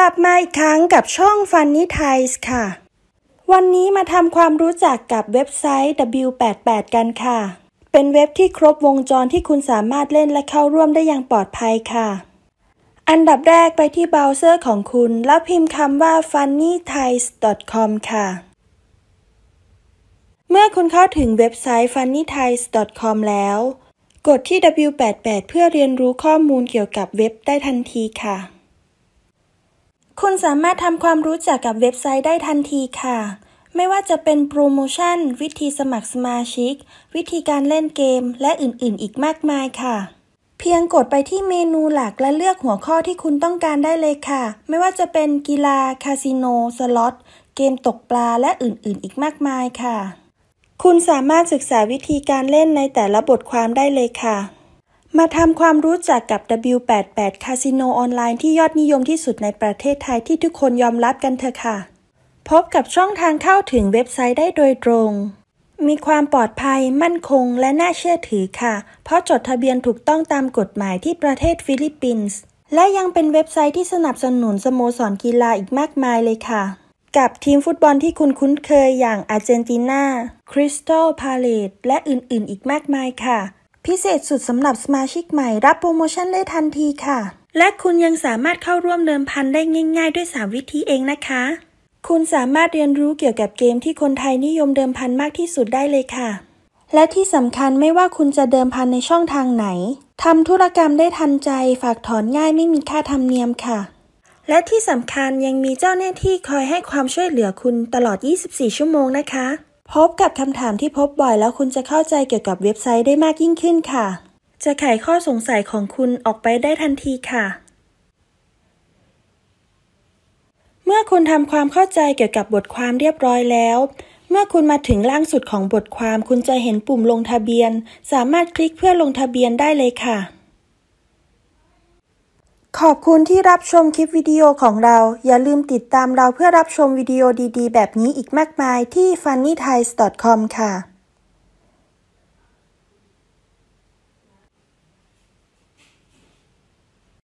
ลับมาอีกครั้งกับช่อง Funny Ties ค่ะ วันนี้มาทำความรู้จักกับเว็บไซต์ W88 กันค่ะ เป็นเว็บที่ครบวงจรที่คุณสามารถเล่นและเข้าร่วมได้อย่างปลอดภัยค่ะ อันดับแรกไปที่เบราว์เซอร์ของคุณ แล้วพิมพ์คำว่า funnyties.com ค่ะ เมื่อคุณเข้าถึงเว็บไซต์ funnyties.com แล้ว กดที่ W88 เพื่อเรียนรู้ข้อมูลเกี่ยวกับเว็บได้ทันทีค่ะ คุณสามารถทำความรู้จักกับเว็บไซต์ได้ทันทีค่ะ ไม่ว่าจะเป็นโปรโมชั่น วิธีสมัครสมาชิก วิธีการเล่นเกม และอื่นๆ อีกมากมายค่ะ เพียงกดไปที่เมนูหลักและเลือกหัวข้อที่คุณต้องการได้เลยค่ะ ไม่ว่าจะเป็นกีฬา คาสิโน สล็อต เกมตกปลา และอื่นๆ อีกมากมายค่ะ คุณสามารถศึกษาวิธีการเล่นในแต่ละบทความได้เลยค่ะ มาทำความรู้จักกับ W88 คาสิโนออนไลน์ที่ยอดนิยมที่สุดในประเทศไทยที่ทุกคนยอมรับกันเถอะค่ะ พบกับช่องทางเข้าถึงเว็บไซต์ได้โดยตรง มีความปลอดภัย มั่นคง และน่าเชื่อถือค่ะ เพราะจดทะเบียนถูกต้องตามกฎหมายที่ประเทศฟิลิปปินส์ และยังเป็นเว็บไซต์ที่สนับสนุนสโมสรกีฬาอีกมากมายเลยค่ะ กับทีมฟุตบอลที่คุณคุ้นเคยอย่างอาร์เจนตินา คริสตัลพาเลซและอื่นๆ อีกมากมายค่ะ พิเศษสุดสำหรับสมาชิกใหม่รับโปรโมชั่นได้ทันทีค่ะ และคุณยังสามารถเข้าร่วมเดิมพันได้ง่ายๆ ด้วย 3 วิธีเองนะคะ คุณสามารถเรียนรู้เกี่ยวกับเกมที่คนไทยนิยมเดิมพันมากที่สุดได้เลยค่ะ และที่สำคัญไม่ว่าคุณจะเดิมพันในช่องทางไหนทำธุรกรรมได้ทันใจ ฝากถอนง่ายไม่มีค่าธรรมเนียมค่ะ และที่สำคัญยังมีเจ้าหน้าที่คอยให้ความช่วยเหลือคุณตลอด 24 ชั่วโมงนะคะ พบกับคำถามที่พบบ่อยแล้วคุณจะเข้าใจเกี่ยวกับเว็บไซต์ได้มากยิ่งขึ้นค่ะ จะไขข้อสงสัยของคุณออกไปได้ทันทีค่ะ เมื่อคุณทำความเข้าใจเกี่ยวกับบทความเรียบร้อยแล้ว เมื่อคุณมาถึงล่างสุดของบทความ คุณจะเห็นปุ่มลงทะเบียน สามารถคลิกเพื่อลงทะเบียนได้เลยค่ะ ขอบคุณที่รับชมคลิปวิดีโอของเรา อย่าลืมติดตามเราเพื่อรับชมวิดีโอดีๆ แบบนี้อีกมากมายที่ funnyties.com ค่ะ